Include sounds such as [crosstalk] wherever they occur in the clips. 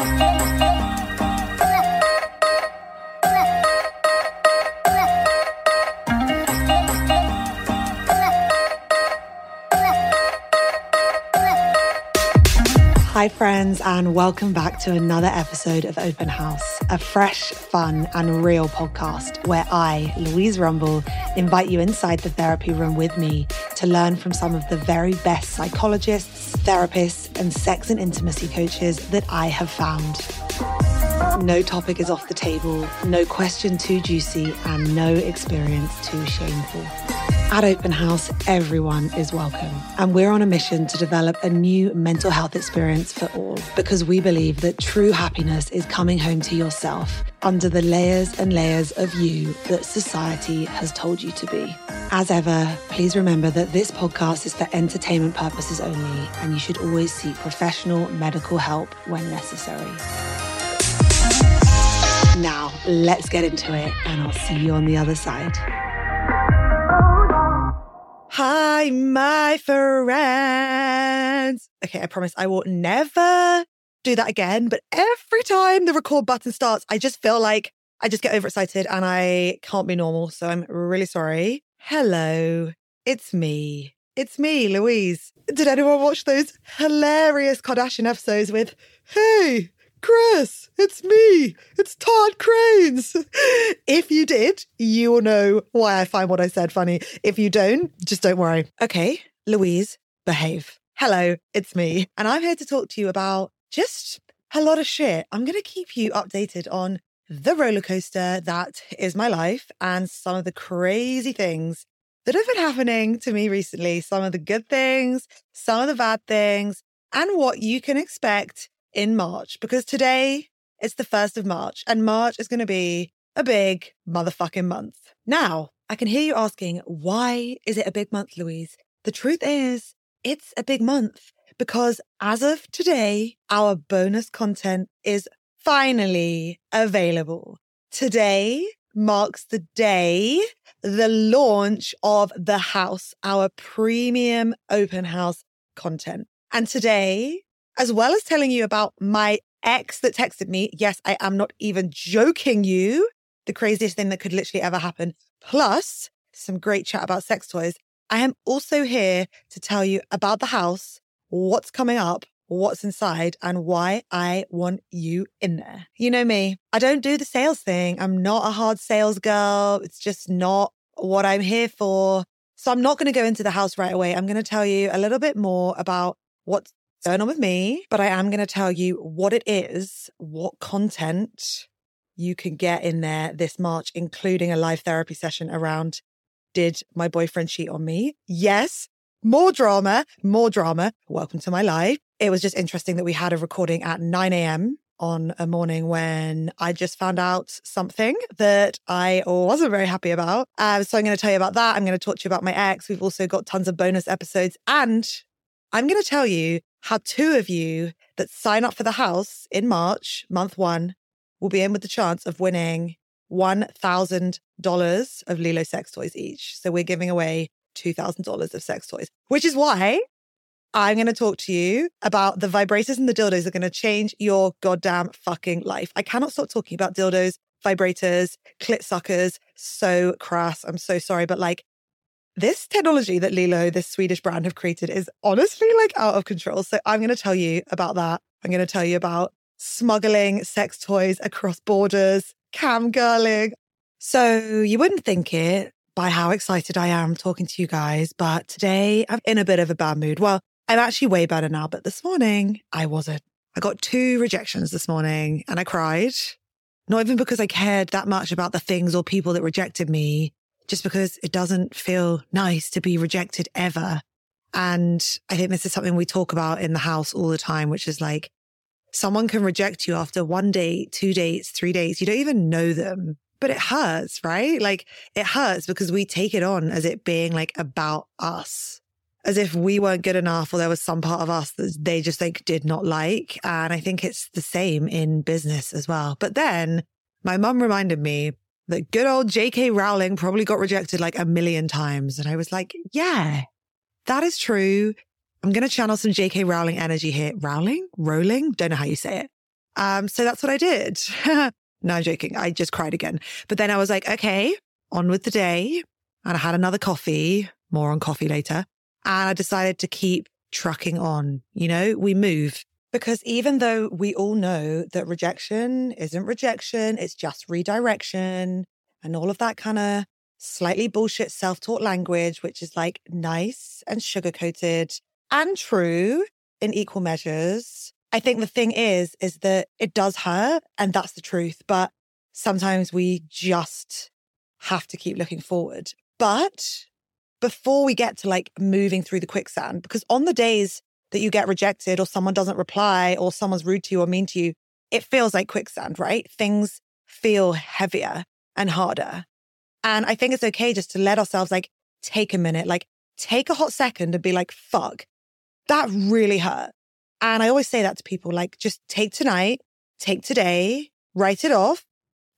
you. Hi, friends, and welcome back to another episode of Open House, a fresh, fun, and real podcast where I, Louise Rumble, invite you inside the therapy room with me to learn from some of the very best psychologists, therapists, and sex and intimacy coaches that I have found. No topic is off the table, no question too juicy, and no experience too shameful. At Open House, everyone is welcome. And we're on a mission to develop a new mental health experience for all because we believe that true happiness is coming home to yourself under the layers and layers of you that society has told you to be. As ever, please remember that this podcast is for entertainment purposes only, and you should always seek professional medical help when necessary. Now, let's get into it, and I'll see you on the other side. Hi, my friends. Okay, I promise I will never do that again. But every time the record button starts, I just feel like I just get overexcited and I can't be normal. So I'm really sorry. Hello, it's me. It's me, Louise. Did anyone watch those hilarious Kardashian episodes with, hey, Kris, it's me. It's Todd Kraines. [laughs] If you did, you will know why I find what I said funny. If you don't, just don't worry. Okay, Louise, behave. Hello, it's me. And I'm here to talk to you about just a lot of shit. I'm going to keep you updated on the roller coaster that is my life and some of the crazy things that have been happening to me recently. Some of the good things, some of the bad things, and what you can expect in March because today it's the 1st of March and March is going to be a big motherfucking month. Now, I can hear you asking, why is it a big month, Louise? The truth is, it's a big month because as of today, our bonus content is finally available. Today marks the day, the launch of The House, our premium open house content. And today as well as telling you about my ex that texted me. Yes, I am not even joking you. The craziest thing that could literally ever happen. Plus, some great chat about sex toys. I am also here to tell you about the house, what's coming up, what's inside, and why I want you in there. You know me, I don't do the sales thing. I'm not a hard sales girl. It's just not what I'm here for. So I'm not going to go into the house right away. I'm going to tell you a little bit more about what's going on with me, but I am going to tell you what it is, what content you can get in there this March, including a live therapy session around Did my boyfriend cheat on me? Yes. More drama, more drama. Welcome to my life. It was just interesting that we had a recording at 9 a.m. on a morning when I just found out something that I wasn't very happy about. Um, so I'm going to tell you about that. I'm going to talk to you about my ex. We've also got tons of bonus episodes. And I'm going to tell you how two of you that sign up for the house in March, month one, will be in with the chance of winning $1,000 of Lelo sex toys each. So we're giving away $2,000 of sex toys, which is why I'm going to talk to you about the vibrators and the dildos are going to change your goddamn fucking life. I cannot stop talking about dildos, vibrators, clit suckers. So crass. I'm so sorry. But like, this technology that Lelo, this Swedish brand, have created is honestly like out of control. So I'm going to tell you about that. I'm going to tell you about smuggling sex toys across borders, cam girling. So you wouldn't think it by how excited I am talking to you guys, but today I'm in a bit of a bad mood. Well, I'm actually way better now, but this morning I wasn't. I got two rejections this morning and I cried. Not even because I cared that much about the things or people that rejected me, just because it doesn't feel nice to be rejected ever. And I think this is something we talk about in the house all the time, which is like someone can reject you after one date, two dates, three dates. You don't even know them, but it hurts, right? Like it hurts because we take it on as it being like about us, as if we weren't good enough or there was some part of us that they just like did not like. And I think it's the same in business as well. But then my mum reminded me that good old J.K. Rowling probably got rejected like a million times. And I was like, yeah, that is true. I'm going to channel some J.K. Rowling energy here. Rowling? Rowling? Don't know how you say it. Um, so that's what I did. [laughs] no, I'm joking. I just cried again. But then I was like, okay, on with the day. And I had another coffee, more on coffee later. And I decided to keep trucking on. You know, we move because even though we all know that rejection isn't rejection, it's just redirection and all of that kind of slightly bullshit self taught language, which is like nice and sugar coated and true in equal measures. I think the thing is, is that it does hurt and that's the truth. But sometimes we just have to keep looking forward. But before we get to like moving through the quicksand, because on the days that you get rejected or someone doesn't reply or someone's rude to you or mean to you, it feels like quicksand, right? Things feel heavier and harder. And I think it's okay just to let ourselves like take a minute, like take a hot second and be like, fuck, that really hurt. And I always say that to people like, just take tonight, take today, write it off,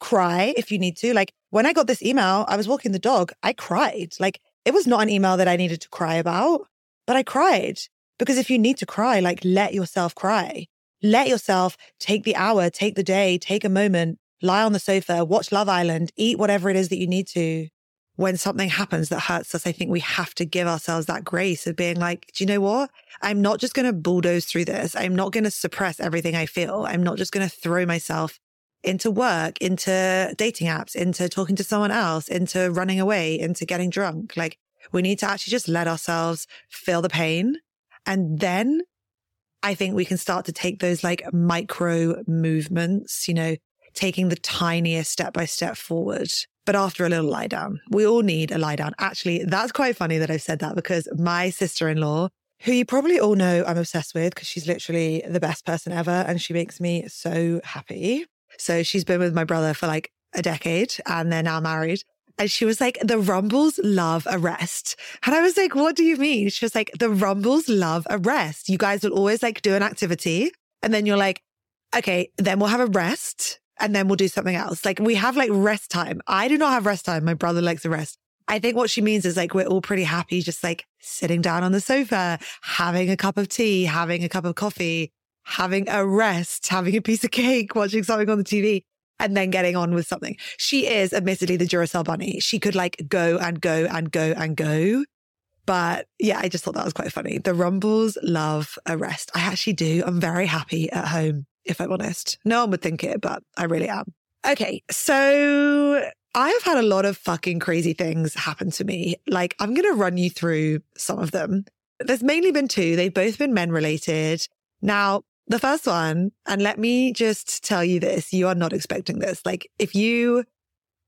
cry if you need to. Like when I got this email, I was walking the dog, I cried. Like it was not an email that I needed to cry about, but I cried because if you need to cry, like let yourself cry. Let yourself take the hour, take the day, take a moment, lie on the sofa, watch Love Island, eat whatever it is that you need to. When something happens that hurts us, I think we have to give ourselves that grace of being like, do you know what? I'm not just going to bulldoze through this. I'm not going to suppress everything I feel. I'm not just going to throw myself into work, into dating apps, into talking to someone else, into running away, into getting drunk. Like we need to actually just let ourselves feel the pain and then I think we can start to take those like micro movements, you know, taking the tiniest step by step forward. But after a little lie down, we all need a lie down. Actually, that's quite funny that I've said that because my sister in law, who you probably all know I'm obsessed with because she's literally the best person ever and she makes me so happy. So she's been with my brother for like a decade and they're now married. And she was like, the Rumbles love a rest. And I was like, what do you mean? She was like, the Rumbles love a rest. You guys will always like do an activity. And then you're like, okay, then we'll have a rest and then we'll do something else. Like we have like rest time. I do not have rest time. My brother likes a rest. I think what she means is like we're all pretty happy just like sitting down on the sofa, having a cup of tea, having a cup of coffee, having a rest, having a piece of cake, watching something on the TV and then getting on with something. She is admittedly the Duracell bunny. She could like go and go and go and go. But yeah, I just thought that was quite funny. The Rumbles love a rest. I actually do. I'm very happy at home, if I'm honest. No one would think it, but I really am. Okay. So I have had a lot of fucking crazy things happen to me. Like, I'm going to run you through some of them. There's mainly been two. They've both been men related. Now, the first one, and let me just tell you this you are not expecting this. Like, if you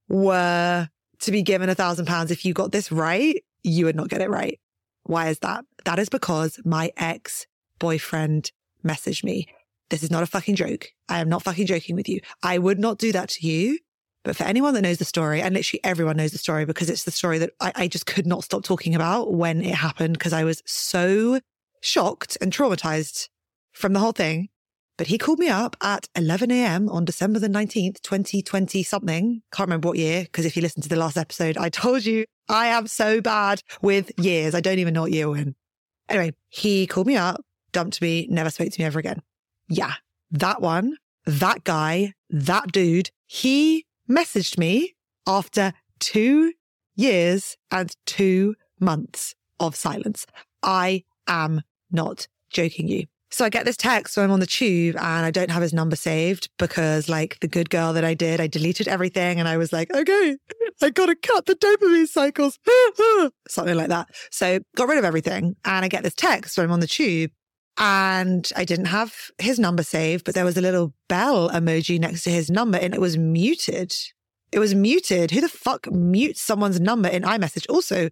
were to be given a thousand pounds, if you got this right, you would not get it right. Why is that? That is because my ex boyfriend messaged me. This is not a fucking joke. I am not fucking joking with you. I would not do that to you. But for anyone that knows the story, and literally everyone knows the story because it's the story that I, I just could not stop talking about when it happened because I was so shocked and traumatized from the whole thing. But he called me up at 11 a.m. on December the 19th, 2020 something. Can't remember what year, because if you listen to the last episode, I told you I am so bad with years. I don't even know what year we're in. Anyway, he called me up, dumped me, never spoke to me ever again. Yeah, that one, that guy, that dude, he messaged me after two years and two months of silence. I am not joking you. So I get this text when I'm on the tube and I don't have his number saved because like the good girl that I did, I deleted everything and I was like, okay, I got to cut the dopamine cycles, [laughs] something like that. So got rid of everything. And I get this text when I'm on the tube and I didn't have his number saved, but there was a little bell emoji next to his number and it was muted. It was muted. Who the fuck mutes someone's number in iMessage? Also,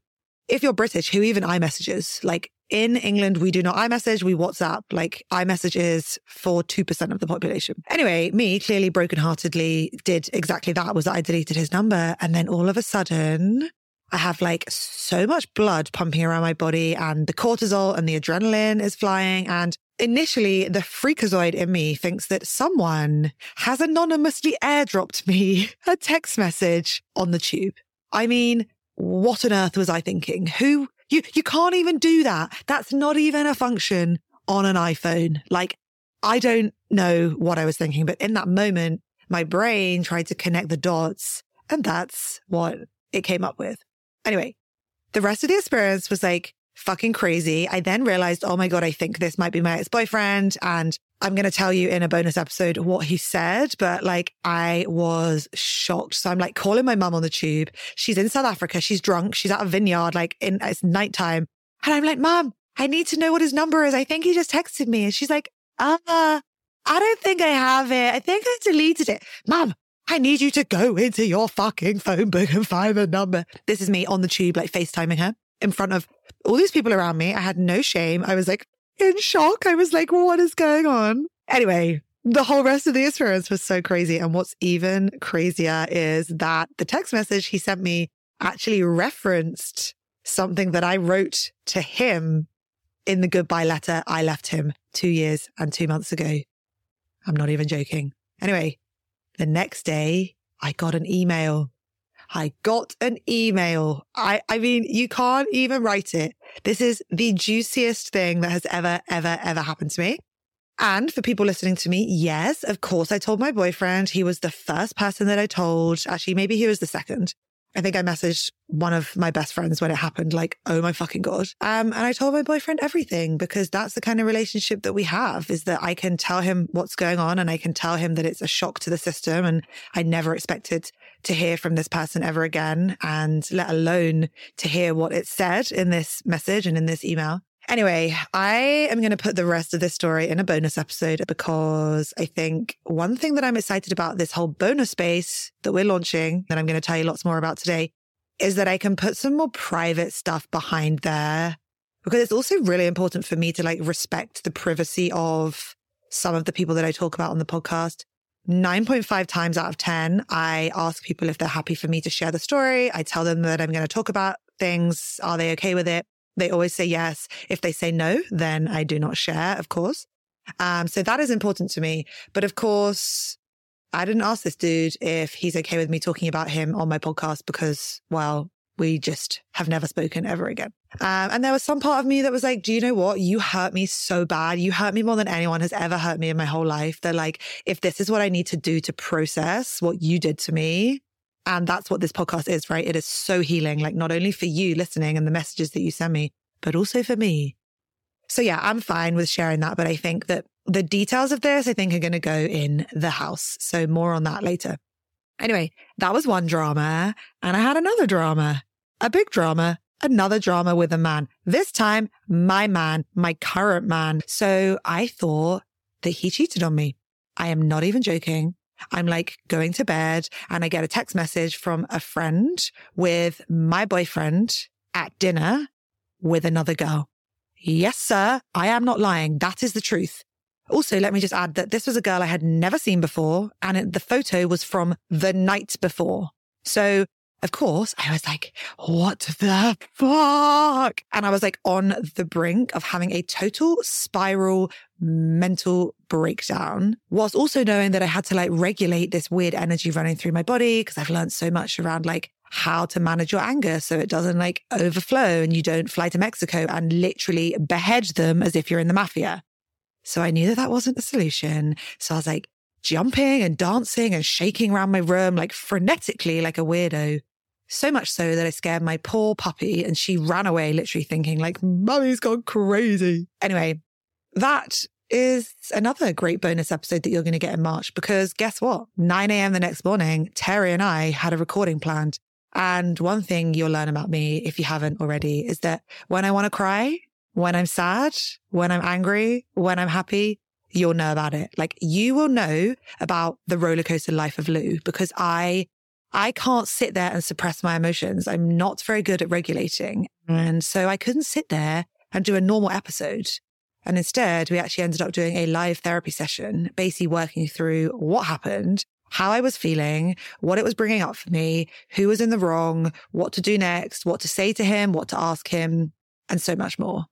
if you're British, who even iMessages? Like in England, we do not iMessage, we WhatsApp. Like iMessage is for 2% of the population. Anyway, me clearly brokenheartedly did exactly that was that I deleted his number. And then all of a sudden, I have like so much blood pumping around my body and the cortisol and the adrenaline is flying. And initially, the freakazoid in me thinks that someone has anonymously airdropped me a text message on the tube. I mean, what on earth was I thinking? Who you, you can't even do that. That's not even a function on an iPhone. Like I don't know what I was thinking, but in that moment, my brain tried to connect the dots and that's what it came up with. Anyway, the rest of the experience was like fucking crazy. I then realized, oh my God, I think this might be my ex boyfriend. And I'm going to tell you in a bonus episode what he said, but like I was shocked. So I'm like calling my mum on the tube. She's in South Africa. She's drunk. She's at a vineyard, like in it's nighttime. And I'm like, mom, I need to know what his number is. I think he just texted me. And she's like, uh, I don't think I have it. I think I deleted it. Mom, I need you to go into your fucking phone book and find the number. This is me on the tube, like FaceTiming her in front of all these people around me. I had no shame. I was like in shock. I was like, what is going on? Anyway, the whole rest of the experience was so crazy. And what's even crazier is that the text message he sent me actually referenced something that I wrote to him in the goodbye letter I left him two years and two months ago. I'm not even joking. Anyway, the next day I got an email. I got an email. I, I mean, you can't even write it. This is the juiciest thing that has ever, ever, ever happened to me. And for people listening to me, yes, of course, I told my boyfriend. He was the first person that I told. Actually, maybe he was the second. I think I messaged one of my best friends when it happened, like, oh my fucking God. Um, and I told my boyfriend everything because that's the kind of relationship that we have is that I can tell him what's going on and I can tell him that it's a shock to the system. And I never expected to hear from this person ever again and let alone to hear what it said in this message and in this email. Anyway, I am going to put the rest of this story in a bonus episode because I think one thing that I'm excited about this whole bonus space that we're launching, that I'm going to tell you lots more about today, is that I can put some more private stuff behind there because it's also really important for me to like respect the privacy of some of the people that I talk about on the podcast. 9.5 times out of 10, I ask people if they're happy for me to share the story. I tell them that I'm going to talk about things. Are they okay with it? They always say yes. If they say no, then I do not share, of course. Um, so that is important to me. But of course, I didn't ask this dude if he's okay with me talking about him on my podcast because, well, we just have never spoken ever again. Um, and there was some part of me that was like, do you know what? You hurt me so bad. You hurt me more than anyone has ever hurt me in my whole life. They're like, if this is what I need to do to process what you did to me, and that's what this podcast is, right? It is so healing, like not only for you listening and the messages that you send me, but also for me. So yeah, I'm fine with sharing that. But I think that the details of this, I think are going to go in the house. So more on that later. Anyway, that was one drama. And I had another drama, a big drama, another drama with a man. This time, my man, my current man. So I thought that he cheated on me. I am not even joking. I'm like going to bed and I get a text message from a friend with my boyfriend at dinner with another girl. Yes, sir. I am not lying. That is the truth. Also, let me just add that this was a girl I had never seen before and the photo was from the night before. So of course, I was like, what the fuck? And I was like on the brink of having a total spiral mental breakdown, whilst also knowing that I had to like regulate this weird energy running through my body because I've learned so much around like how to manage your anger so it doesn't like overflow and you don't fly to Mexico and literally behead them as if you're in the mafia. So I knew that that wasn't the solution. So I was like, jumping and dancing and shaking around my room like frenetically like a weirdo. So much so that I scared my poor puppy and she ran away, literally thinking like, mummy's gone crazy. Anyway, that is another great bonus episode that you're going to get in March because guess what? 9 a.m. the next morning, Terry and I had a recording planned. And one thing you'll learn about me, if you haven't already, is that when I want to cry, when I'm sad, when I'm angry, when I'm happy, you'll know about it. Like you will know about the roller coaster life of Lou because I, I can't sit there and suppress my emotions. I'm not very good at regulating. Mm. And so I couldn't sit there and do a normal episode. And instead, we actually ended up doing a live therapy session, basically working through what happened, how I was feeling, what it was bringing up for me, who was in the wrong, what to do next, what to say to him, what to ask him, and so much more.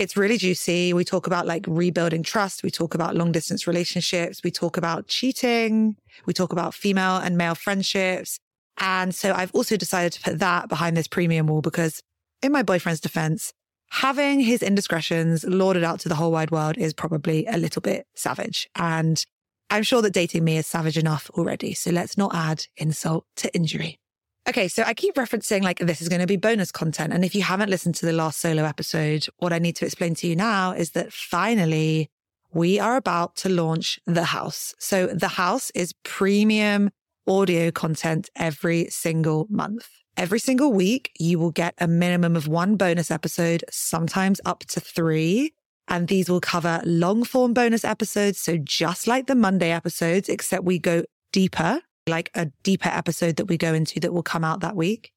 It's really juicy. We talk about like rebuilding trust. We talk about long distance relationships. We talk about cheating. We talk about female and male friendships. And so I've also decided to put that behind this premium wall because in my boyfriend's defense, having his indiscretions lauded out to the whole wide world is probably a little bit savage. And I'm sure that dating me is savage enough already. So let's not add insult to injury. Okay, so I keep referencing like this is going to be bonus content. And if you haven't listened to the last solo episode, what I need to explain to you now is that finally we are about to launch The House. So The House is premium audio content every single month. Every single week, you will get a minimum of one bonus episode, sometimes up to three. And these will cover long form bonus episodes. So just like the Monday episodes, except we go deeper, like a deeper episode that we go into that will come out that week.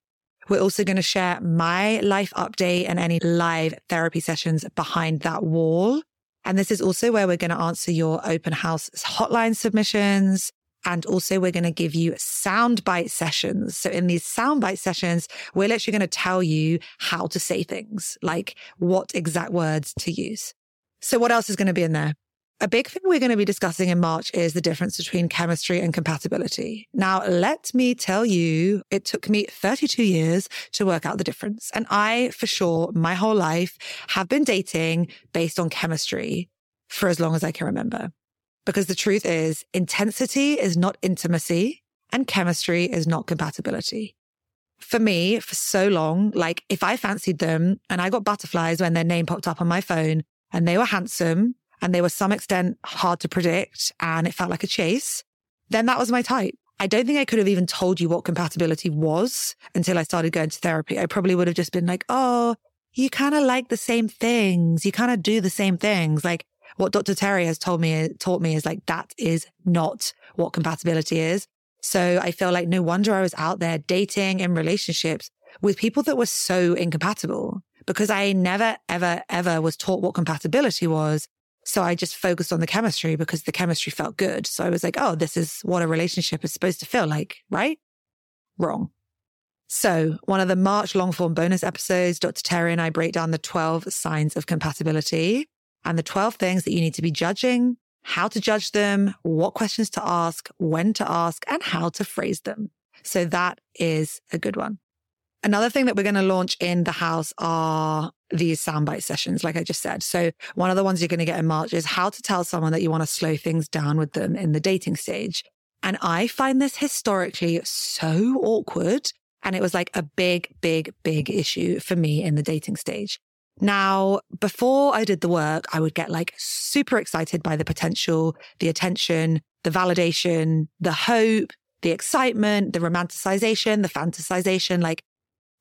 We're also going to share my life update and any live therapy sessions behind that wall. And this is also where we're going to answer your open house hotline submissions. And also we're going to give you soundbite sessions. So in these soundbite sessions, we're literally going to tell you how to say things, like what exact words to use. So what else is going to be in there? A big thing we're going to be discussing in March is the difference between chemistry and compatibility. Now, let me tell you, it took me 32 years to work out the difference. And I, for sure, my whole life have been dating based on chemistry for as long as I can remember. Because the truth is, intensity is not intimacy and chemistry is not compatibility. For me, for so long, like if I fancied them and I got butterflies when their name popped up on my phone and they were handsome and they were some extent hard to predict and it felt like a chase, then that was my type. I don't think I could have even told you what compatibility was until I started going to therapy. I probably would have just been like, oh, you kind of like the same things. You kind of do the same things. Like what Dr. Terry has told me, taught me is like, that is not what compatibility is. So I feel like no wonder I was out there dating in relationships with people that were so incompatible because I never, ever, ever was taught what compatibility was. So I just focused on the chemistry because the chemistry felt good. So I was like, oh, this is what a relationship is supposed to feel like, right? Wrong. So, one of the March long form bonus episodes, Dr. Terry and I break down the 12 signs of compatibility and the 12 things that you need to be judging, how to judge them, what questions to ask, when to ask, and how to phrase them. So that is a good one. Another thing that we're going to launch in the house are these soundbite sessions, like I just said. So one of the ones you're going to get in March is how to tell someone that you want to slow things down with them in the dating stage. And I find this historically so awkward. And it was like a big, big, big issue for me in the dating stage. Now, before I did the work, I would get like super excited by the potential, the attention, the validation, the hope, the excitement, the romanticization, the fantasization. Like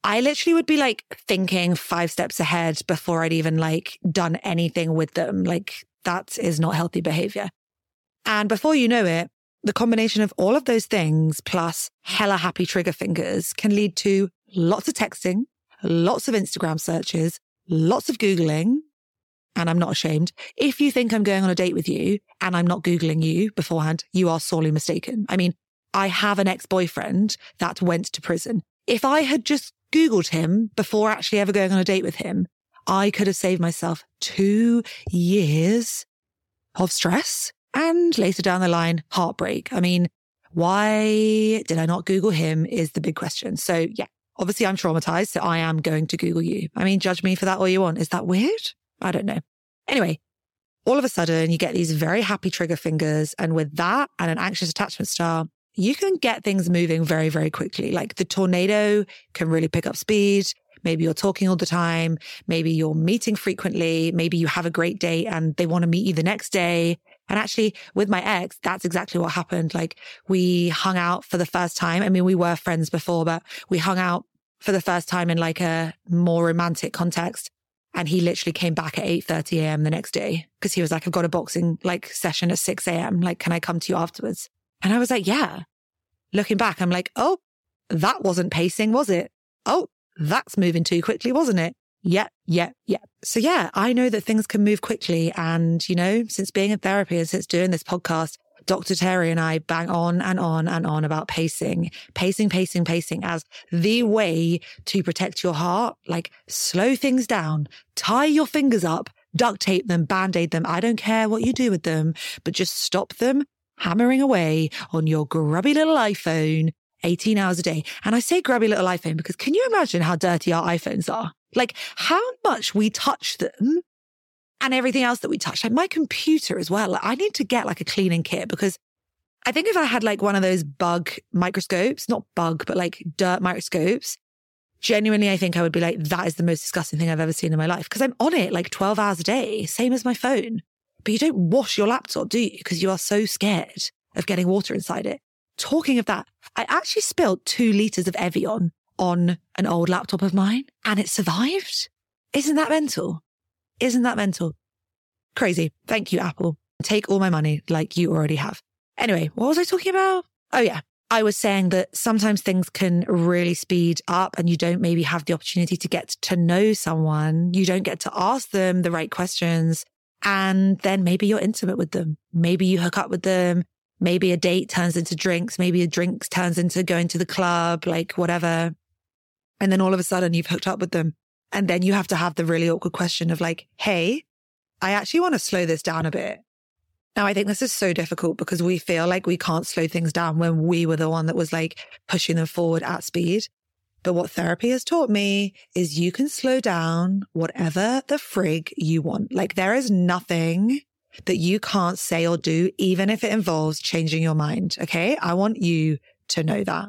I literally would be like thinking five steps ahead before I'd even like done anything with them. Like that is not healthy behavior. And before you know it, the combination of all of those things plus hella happy trigger fingers can lead to lots of texting, lots of Instagram searches, lots of Googling, and I'm not ashamed. If you think I'm going on a date with you and I'm not Googling you beforehand, you are sorely mistaken. I mean, I have an ex boyfriend that went to prison. If I had just Googled him before actually ever going on a date with him, I could have saved myself two years of stress and later down the line, heartbreak. I mean, why did I not Google him is the big question. So yeah, Obviously, I'm traumatized, so I am going to Google you. I mean, judge me for that all you want. Is that weird? I don't know. Anyway, all of a sudden, you get these very happy trigger fingers. And with that and an anxious attachment style, you can get things moving very, very quickly. Like the tornado can really pick up speed. Maybe you're talking all the time. Maybe you're meeting frequently. Maybe you have a great date and they want to meet you the next day. And actually with my ex, that's exactly what happened. Like we hung out for the first time. I mean, we were friends before, but we hung out for the first time in like a more romantic context. And he literally came back at 8.30 a.m. the next day because he was like, I've got a boxing like session at 6 a.m. Like, can I come to you afterwards? And I was like, yeah. Looking back, I'm like, oh, that wasn't pacing, was it? Oh, that's moving too quickly, wasn't it? Yeah, yeah, yeah. So yeah, I know that things can move quickly. And, you know, since being in therapy and since doing this podcast, Dr. Terry and I bang on and on and on about pacing, pacing, pacing, pacing as the way to protect your heart. Like slow things down, tie your fingers up, duct tape them, band aid them. I don't care what you do with them, but just stop them hammering away on your grubby little iPhone 18 hours a day. And I say grubby little iPhone because can you imagine how dirty our iPhones are? Like how much we touch them and everything else that we touch. Like my computer as well. Like I need to get like a cleaning kit because I think if I had like one of those bug microscopes, not bug, but like dirt microscopes, genuinely, I think I would be like, that is the most disgusting thing I've ever seen in my life. Because I'm on it like 12 hours a day, same as my phone. But you don't wash your laptop, do you? Because you are so scared of getting water inside it. Talking of that, I actually spilled two liters of Evian on an old laptop of mine and it survived. Isn't that mental? Isn't that mental? Crazy. Thank you, Apple. Take all my money like you already have. Anyway, what was I talking about? Oh, yeah. I was saying that sometimes things can really speed up and you don't maybe have the opportunity to get to know someone. You don't get to ask them the right questions. And then maybe you're intimate with them. Maybe you hook up with them. Maybe a date turns into drinks. Maybe a drinks turns into going to the club, like whatever. And then all of a sudden you've hooked up with them. And then you have to have the really awkward question of like, Hey, I actually want to slow this down a bit. Now, I think this is so difficult because we feel like we can't slow things down when we were the one that was like pushing them forward at speed. But what therapy has taught me is you can slow down whatever the frig you want. Like there is nothing that you can't say or do, even if it involves changing your mind. Okay. I want you to know that.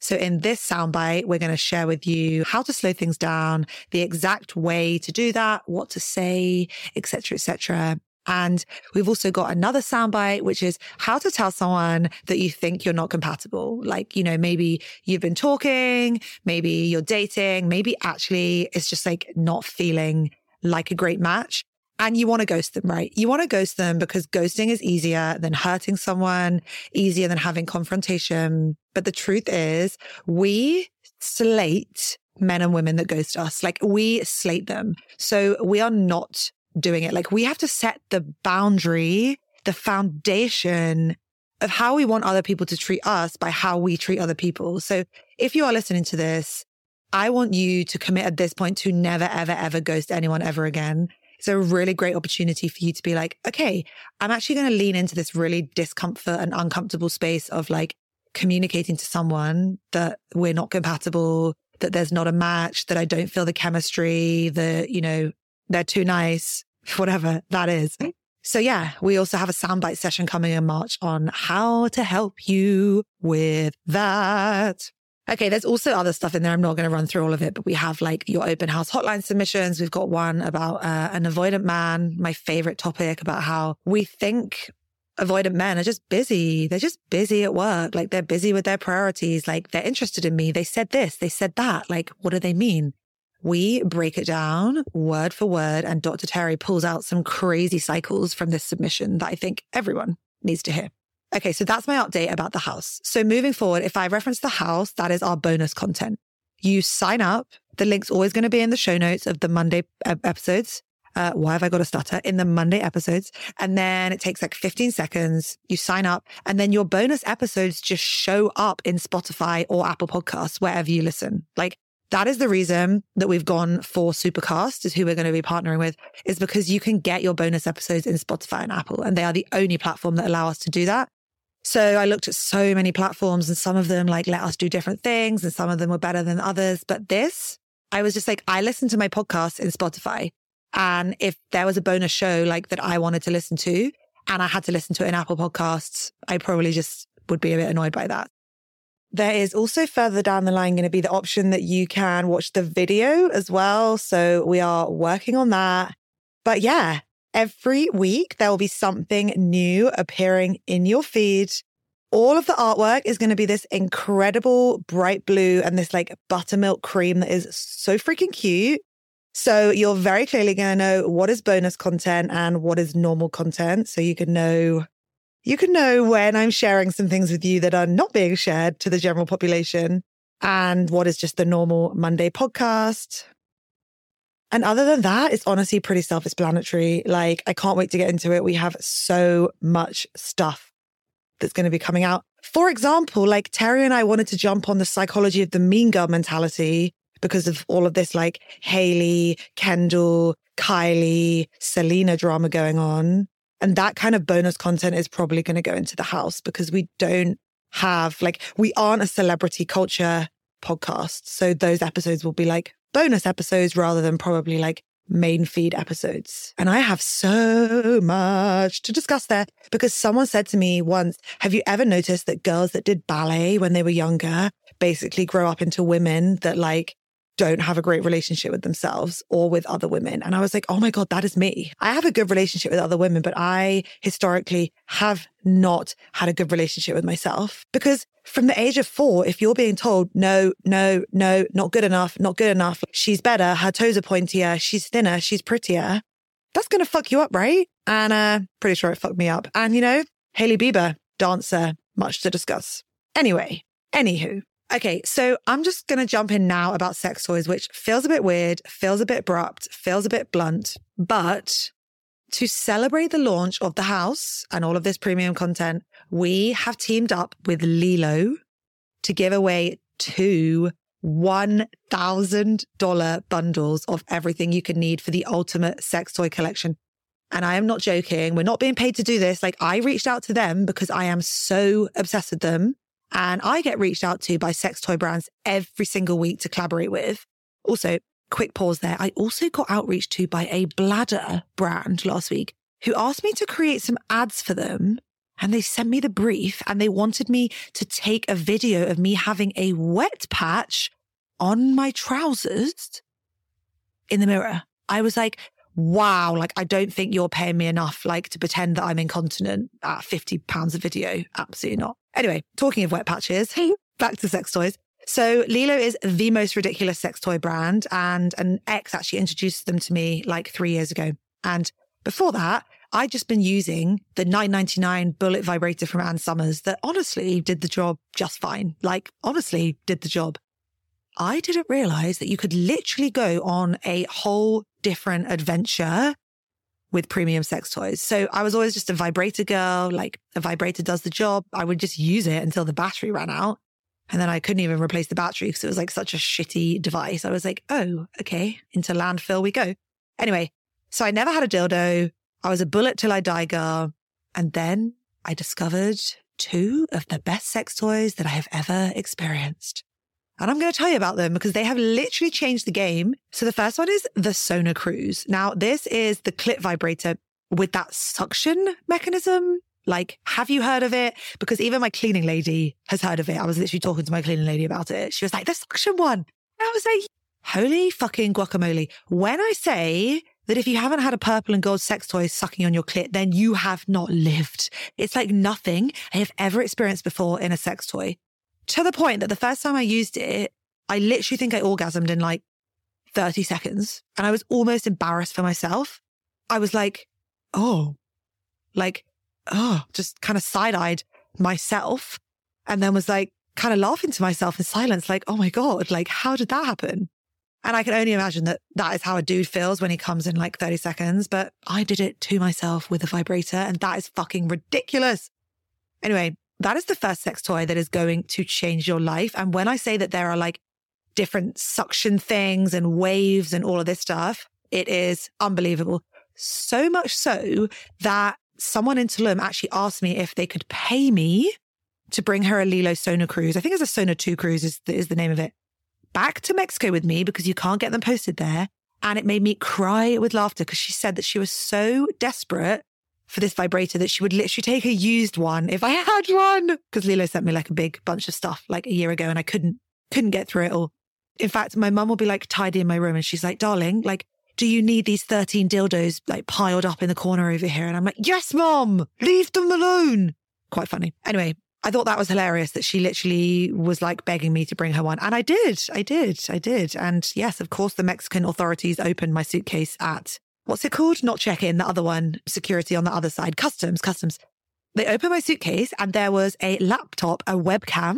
So in this soundbite, we're going to share with you how to slow things down, the exact way to do that, what to say, etc., etc. And we've also got another soundbite, which is how to tell someone that you think you're not compatible. Like, you know, maybe you've been talking, maybe you're dating, maybe actually it's just like not feeling like a great match. And you want to ghost them, right? You want to ghost them because ghosting is easier than hurting someone, easier than having confrontation. But the truth is, we slate men and women that ghost us. Like we slate them. So we are not doing it. Like we have to set the boundary, the foundation of how we want other people to treat us by how we treat other people. So if you are listening to this, I want you to commit at this point to never, ever, ever ghost anyone ever again. It's a really great opportunity for you to be like, okay, I'm actually going to lean into this really discomfort and uncomfortable space of like communicating to someone that we're not compatible, that there's not a match, that I don't feel the chemistry, that, you know, they're too nice, [laughs] whatever that is. So yeah, we also have a soundbite session coming in March on how to help you with that. Okay, there's also other stuff in there. I'm not going to run through all of it, but we have like your open house hotline submissions. We've got one about uh, an avoidant man, my favorite topic about how we think avoidant men are just busy. They're just busy at work. Like they're busy with their priorities. Like they're interested in me. They said this, they said that. Like, what do they mean? We break it down word for word, and Dr. Terry pulls out some crazy cycles from this submission that I think everyone needs to hear. Okay, so that's my update about the house. So moving forward, if I reference the house, that is our bonus content. You sign up. The link's always going to be in the show notes of the Monday episodes. Uh, why have I got a stutter in the Monday episodes? And then it takes like 15 seconds. You sign up and then your bonus episodes just show up in Spotify or Apple podcasts, wherever you listen. Like that is the reason that we've gone for Supercast is who we're going to be partnering with is because you can get your bonus episodes in Spotify and Apple and they are the only platform that allow us to do that. So I looked at so many platforms and some of them like let us do different things and some of them were better than others. But this, I was just like, I listen to my podcast in Spotify. And if there was a bonus show like that I wanted to listen to and I had to listen to it in Apple podcasts, I probably just would be a bit annoyed by that. There is also further down the line going to be the option that you can watch the video as well. So we are working on that. But yeah, every week there will be something new appearing in your feed. All of the artwork is going to be this incredible bright blue and this like buttermilk cream that is so freaking cute. So you're very clearly going to know what is bonus content and what is normal content. So you can know you can know when I'm sharing some things with you that are not being shared to the general population and what is just the normal Monday podcast. And other than that, it's honestly pretty self explanatory. Like, I can't wait to get into it. We have so much stuff that's going to be coming out. For example, like Terry and I wanted to jump on the psychology of the mean girl mentality because of all of this, like Hailey, Kendall, Kylie, Selena drama going on. And that kind of bonus content is probably going to go into the house because we don't have, like, we aren't a celebrity culture podcast. So those episodes will be like bonus episodes rather than probably like main feed episodes. And I have so much to discuss there because someone said to me once, Have you ever noticed that girls that did ballet when they were younger basically grow up into women that like don't have a great relationship with themselves or with other women. And I was like, oh my God, that is me. I have a good relationship with other women, but I historically have not had a good relationship with myself because from the age of four, if you're being told, no, no, no, not good enough, not good enough, she's better, her toes are pointier, she's thinner, she's prettier, that's going to fuck you up, right? And uh, pretty sure it fucked me up. And you know, Hailey Bieber, dancer, much to discuss. Anyway, anywho, Okay, so I'm just going to jump in now about sex toys, which feels a bit weird, feels a bit abrupt, feels a bit blunt, but to celebrate the launch of the house and all of this premium content, we have teamed up with Lelo to give away two $1,000 bundles of everything you can need for the ultimate sex toy collection. And I am not joking. We're not being paid to do this. Like I reached out to them because I am so obsessed with them. And I get reached out to by sex toy brands every single week to collaborate with. Also, quick pause there. I also got outreach to by a bladder brand last week who asked me to create some ads for them. And they sent me the brief and they wanted me to take a video of me having a wet patch on my trousers in the mirror. I was like, wow, like I don't think you're paying me enough, like to pretend that I'm incontinent at 50 pounds a video. Absolutely not. Anyway, talking of wet patches, [laughs] back to sex toys. So Lelo is the most ridiculous sex toy brand and an ex actually introduced them to me like three years ago. And before that, I'd just been using the 999 bullet vibrator from Ann Summers that honestly did the job just fine. Like honestly did the job. I didn't realize that you could literally go on a whole different adventure with premium sex toys. So I was always just a vibrator girl, like a vibrator does the job. I would just use it until the battery ran out. And then I couldn't even replace the battery because it was like such a shitty device. I was like, oh, okay, into landfill we go. Anyway, so I never had a dildo. I was a bullet till I die girl. And then I discovered two of the best sex toys that I have ever experienced. And I'm going to tell you about them because they have literally changed the game. So the first one is the Sona Cruise. Now, this is the clit vibrator with that suction mechanism. Like, have you heard of it? Because even my cleaning lady has heard of it. I was literally talking to my cleaning lady about it. She was like, the suction one. I was like, holy fucking guacamole. When I say that if you haven't had a purple and gold sex toy sucking on your clit, then you have not lived. It's like nothing I have ever experienced before in a sex toy to the point that the first time I used it, I literally think I orgasmed in like 30 seconds and I was almost embarrassed for myself. I was like, oh, like, oh, just kind of side eyed myself and then was like kind of laughing to myself in silence, like, oh my God, like, how did that happen? And I can only imagine that that is how a dude feels when he comes in like 30 seconds. But I did it to myself with a vibrator and that is fucking ridiculous. Anyway, that is the first sex toy that is going to change your life. And when I say that there are like different suction things and waves and all of this stuff, it is unbelievable. So much so that someone in Tulum actually asked me if they could pay me to bring her a Lelo Sona cruise. I think it's a Sona 2 cruise is the, is the name of it. Back to Mexico with me because you can't get them posted there. And it made me cry with laughter because she said that she was so desperate for this vibrator that she would literally take a used one if I had one. Because Lelo sent me like a big bunch of stuff like a year ago and I couldn't, couldn't get through it all. In fact, my mum will be like tidying my room and she's like, darling, like, do you need these 13 dildos like piled up in the corner over here? And I'm like, yes, mom, leave them alone. Quite funny. Anyway, I thought that was hilarious that she literally was like begging me to bring her one. And I did. I did. I did. And yes, of course, the Mexican authorities opened my suitcase at what's it called? Not check in, the other one, security on the other side, customs, customs. They opened my suitcase and there was a laptop, a webcam,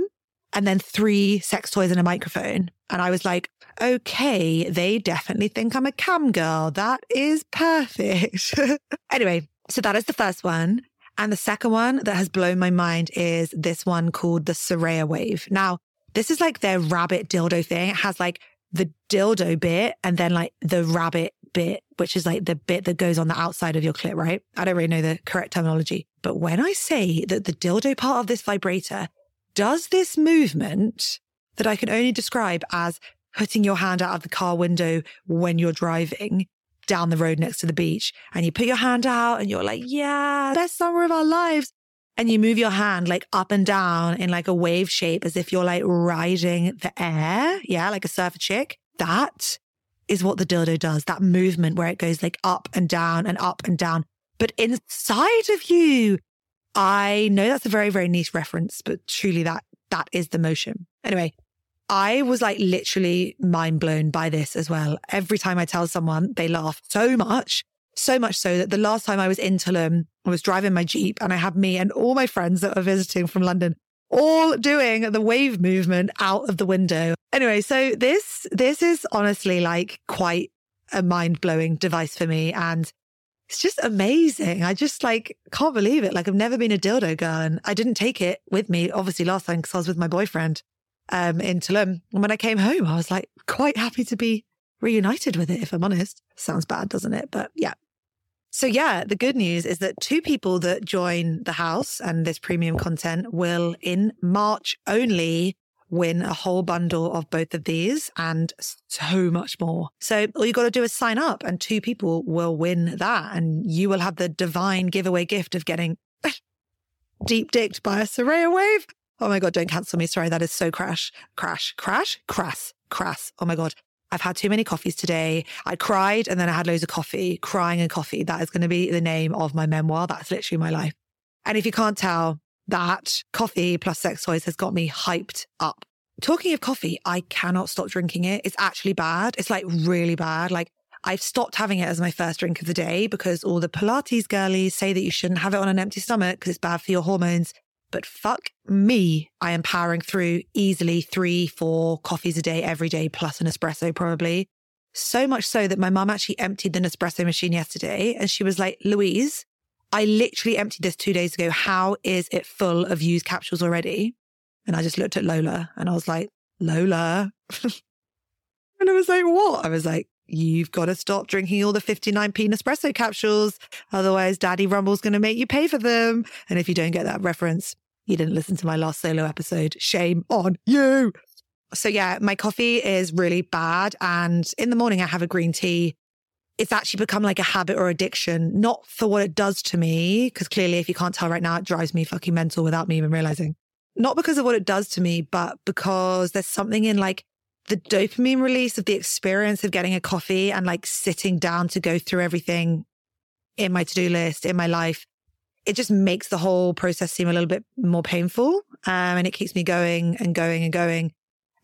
and then three sex toys and a microphone. And I was like, okay, they definitely think I'm a cam girl. That is perfect. [laughs] anyway, so that is the first one. And the second one that has blown my mind is this one called the Soraya Wave. Now, this is like their rabbit dildo thing. It has like the dildo bit and then like the rabbit bit, which is like the bit that goes on the outside of your clit, right? I don't really know the correct terminology. But when I say that the dildo part of this vibrator does this movement that I can only describe as putting your hand out of the car window when you're driving down the road next to the beach and you put your hand out and you're like, yeah, best summer of our lives. And you move your hand like up and down in like a wave shape as if you're like riding the air. Yeah, like a surfer chick. That is what the dildo does. That movement where it goes like up and down and up and down. But inside of you, I know that's a very, very niche reference, but truly that that is the motion. Anyway, I was like literally mind blown by this as well. Every time I tell someone, they laugh so much, so much so that the last time I was in Tulum, I was driving my Jeep and I had me and all my friends that were visiting from London all doing the wave movement out of the window. Anyway, so this this is honestly like quite a mind-blowing device for me and it's just amazing. I just like can't believe it. Like I've never been a dildo girl and I didn't take it with me obviously last time because I was with my boyfriend um, in Tulum. And when I came home, I was like quite happy to be reunited with it, if I'm honest. Sounds bad, doesn't it? But yeah. So yeah, the good news is that two people that join the house and this premium content will in March only win a whole bundle of both of these and so much more. So all you got to do is sign up and two people will win that and you will have the divine giveaway gift of getting [laughs] deep dicked by a Soraya wave Oh my God, don't cancel me. Sorry, that is so crash, crash, crash, crass, crass. Oh my God. I've had too many coffees today. I cried and then I had loads of coffee, crying and coffee. That is going to be the name of my memoir. That's literally my life. And if you can't tell, that coffee plus sex toys has got me hyped up. Talking of coffee, I cannot stop drinking it. It's actually bad. It's like really bad. Like I've stopped having it as my first drink of the day because all the Pilates girlies say that you shouldn't have it on an empty stomach because it's bad for your hormones. But fuck me, I am powering through easily three, four coffees a day every day, plus an espresso probably. So much so that my mum actually emptied the Nespresso machine yesterday and she was like, Louise, I literally emptied this two days ago. How is it full of used capsules already? And I just looked at Lola and I was like, Lola. [laughs] and I was like, what? I was like, you've got to stop drinking all the 59p Nespresso capsules. Otherwise, Daddy Rumble's going to make you pay for them. And if you don't get that reference, you didn't listen to my last solo episode. Shame on you. So, yeah, my coffee is really bad. And in the morning, I have a green tea. It's actually become like a habit or addiction, not for what it does to me, because clearly, if you can't tell right now, it drives me fucking mental without me even realizing. Not because of what it does to me, but because there's something in like the dopamine release of the experience of getting a coffee and like sitting down to go through everything in my to do list, in my life, it just makes the whole process seem a little bit more painful. Um, and it keeps me going and going and going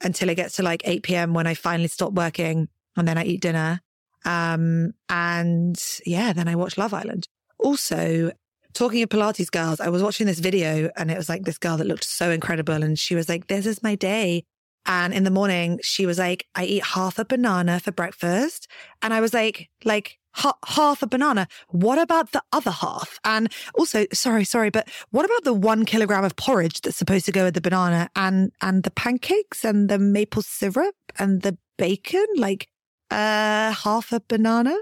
until it gets to like 8 p.m. when I finally stop working and then I eat dinner. Um, and yeah, then I watch Love Island. Also, talking of Pilates girls, I was watching this video and it was like this girl that looked so incredible. And she was like, this is my day. And in the morning, she was like, I eat half a banana for breakfast. And I was like, like, half a banana. What about the other half? And also, sorry, sorry, but what about the one kilogram of porridge that's supposed to go with the banana and, and the pancakes and the maple syrup and the bacon? Like, uh, half a banana?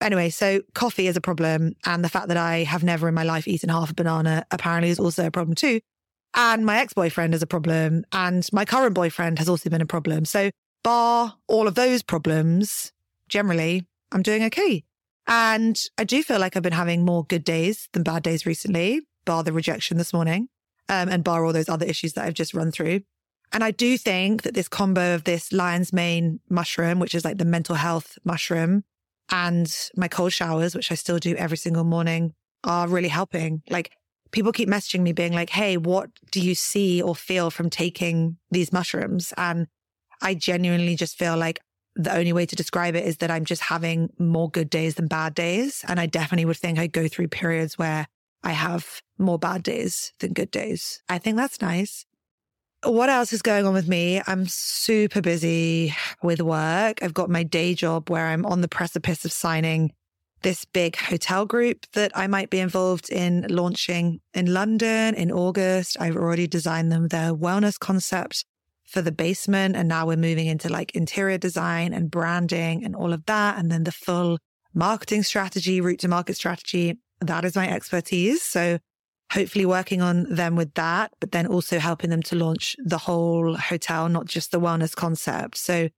Anyway, so coffee is a problem. And the fact that I have never in my life eaten half a banana apparently is also a problem too. And my ex boyfriend is a problem. And my current boyfriend has also been a problem. So, bar all of those problems, generally, I'm doing okay. And I do feel like I've been having more good days than bad days recently, bar the rejection this morning, um, and bar all those other issues that I've just run through. And I do think that this combo of this lion's mane mushroom, which is like the mental health mushroom, and my cold showers, which I still do every single morning, are really helping. Like people keep messaging me being like, Hey, what do you see or feel from taking these mushrooms? And I genuinely just feel like the only way to describe it is that I'm just having more good days than bad days. And I definitely would think I go through periods where I have more bad days than good days. I think that's nice. What else is going on with me? I'm super busy with work. I've got my day job where I'm on the precipice of signing this big hotel group that I might be involved in launching in London in August. I've already designed them their wellness concept for the basement. And now we're moving into like interior design and branding and all of that. And then the full marketing strategy, route to market strategy. That is my expertise. So hopefully working on them with that, but then also helping them to launch the whole hotel, not just the wellness concept. So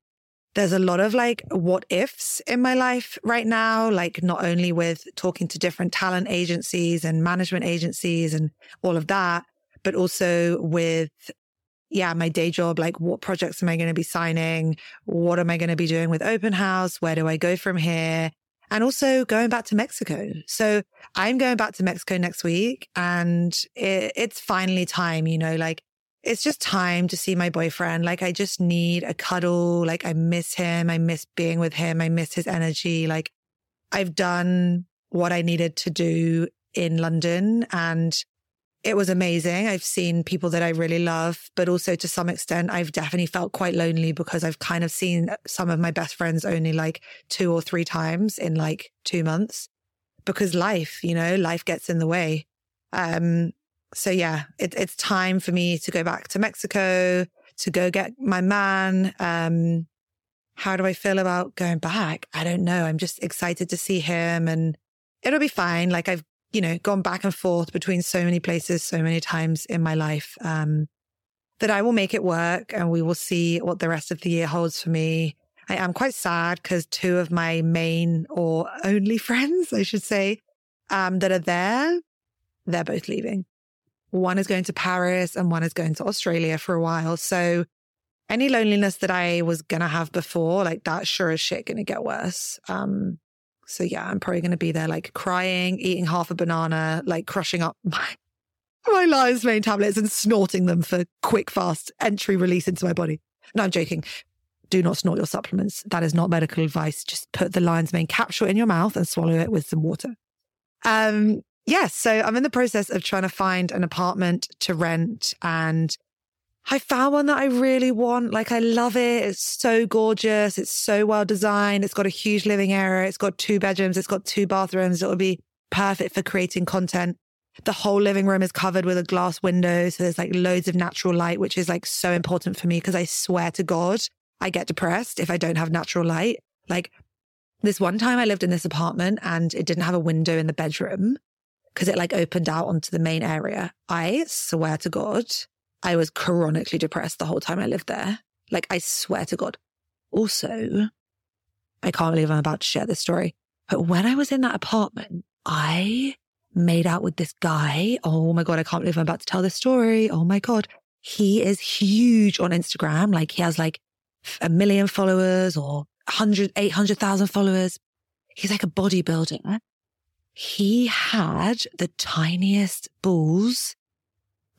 there's a lot of like what ifs in my life right now, like not only with talking to different talent agencies and management agencies and all of that, but also with yeah, my day job, like what projects am I going to be signing? What am I going to be doing with open house? Where do I go from here? And also going back to Mexico. So I'm going back to Mexico next week and it, it's finally time, you know, like it's just time to see my boyfriend. Like I just need a cuddle. Like I miss him. I miss being with him. I miss his energy. Like I've done what I needed to do in London and it was amazing. I've seen people that I really love, but also to some extent, I've definitely felt quite lonely because I've kind of seen some of my best friends only like two or three times in like two months because life, you know, life gets in the way. Um, so yeah, it, it's time for me to go back to Mexico to go get my man. Um, how do I feel about going back? I don't know. I'm just excited to see him and it'll be fine. Like I've you know, gone back and forth between so many places, so many times in my life, um, that I will make it work and we will see what the rest of the year holds for me. I am quite sad because two of my main or only [laughs] friends, I should say, um, that are there, they're both leaving. One is going to Paris and one is going to Australia for a while. So any loneliness that I was going to have before, like that sure as shit going to get worse. Um, so yeah, I'm probably going to be there like crying, eating half a banana, like crushing up [laughs] my, my lion's mane tablets and snorting them for quick, fast entry release into my body. No, I'm joking. Do not snort your supplements. That is not medical advice. Just put the lion's mane capsule in your mouth and swallow it with some water. Um, yes. so I'm in the process of trying to find an apartment to rent and I found one that I really want. Like, I love it. It's so gorgeous. It's so well designed. It's got a huge living area. It's got two bedrooms. It's got two bathrooms. It would be perfect for creating content. The whole living room is covered with a glass window. So there's like loads of natural light, which is like so important for me because I swear to God, I get depressed if I don't have natural light. Like this one time I lived in this apartment and it didn't have a window in the bedroom because it like opened out onto the main area. I swear to God, I was chronically depressed the whole time I lived there. Like, I swear to God. Also, I can't believe I'm about to share this story, but when I was in that apartment, I made out with this guy. Oh my God, I can't believe I'm about to tell this story. Oh my God. He is huge on Instagram. Like, he has like a million followers or 100, 800,000 followers. He's like a bodybuilder. He had the tiniest balls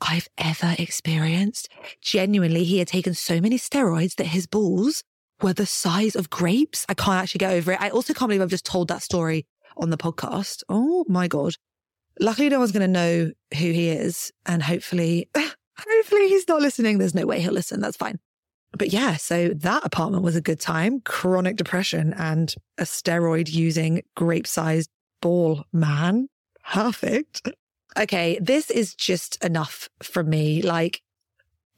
I've ever experienced. Genuinely, he had taken so many steroids that his balls were the size of grapes. I can't actually get over it. I also can't believe I've just told that story on the podcast. Oh my God. Luckily, no one's going to know who he is. And hopefully, [laughs] hopefully he's not listening. There's no way he'll listen. That's fine. But yeah, so that apartment was a good time. Chronic depression and a steroid using grape sized ball man. Perfect [laughs] okay, this is just enough for me. Like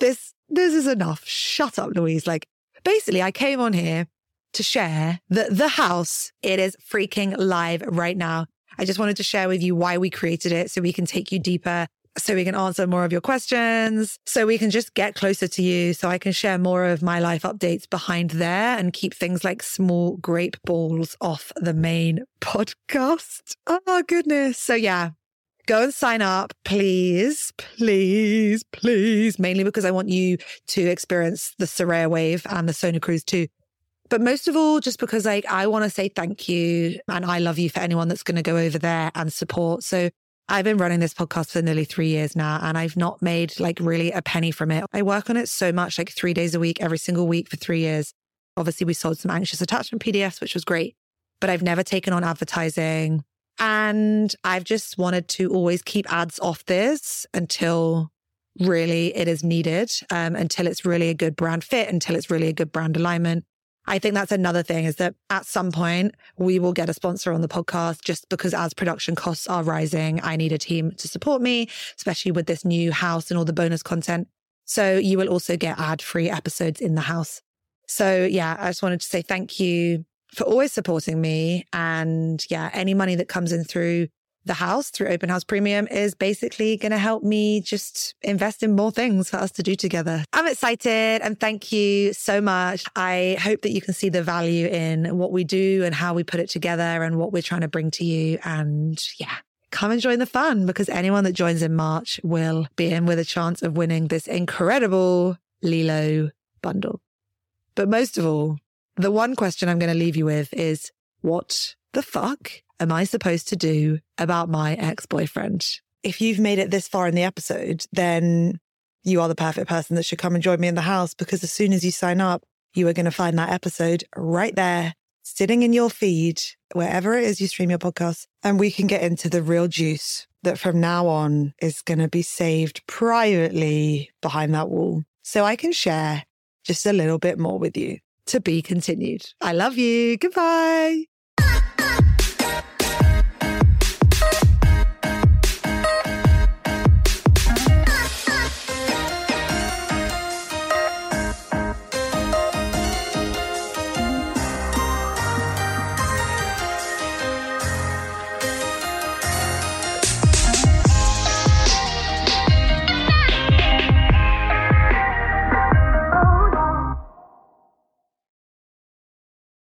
this, this is enough. Shut up, Louise. Like basically I came on here to share that the house, it is freaking live right now. I just wanted to share with you why we created it so we can take you deeper, so we can answer more of your questions, so we can just get closer to you, so I can share more of my life updates behind there and keep things like small grape balls off the main [laughs] podcast. Oh, goodness. So, yeah, go and sign up, please, please, please. Mainly because I want you to experience the Soraya wave and the Sona cruise too. But most of all, just because like I want to say thank you and I love you for anyone that's going to go over there and support. So I've been running this podcast for nearly three years now and I've not made like really a penny from it. I work on it so much, like three days a week, every single week for three years. Obviously, we sold some anxious attachment PDFs, which was great, but I've never taken on advertising. And I've just wanted to always keep ads off this until really it is needed, um, until it's really a good brand fit, until it's really a good brand alignment. I think that's another thing is that at some point we will get a sponsor on the podcast just because as production costs are rising, I need a team to support me, especially with this new house and all the bonus content. So you will also get ad free episodes in the house. So yeah, I just wanted to say thank you for always supporting me. And yeah, any money that comes in through the house through Open House Premium is basically going to help me just invest in more things for us to do together. I'm excited and thank you so much. I hope that you can see the value in what we do and how we put it together and what we're trying to bring to you. And yeah, come and join the fun because anyone that joins in March will be in with a chance of winning this incredible Lelo bundle. But most of all, the one question I'm going to leave you with is what the fuck am I supposed to do about my ex boyfriend? If you've made it this far in the episode, then you are the perfect person that should come and join me in the house because as soon as you sign up, you are going to find that episode right there, sitting in your feed, wherever it is you stream your podcast. And we can get into the real juice that from now on is going to be saved privately behind that wall. So I can share just a little bit more with you. To be continued. I love you. Goodbye.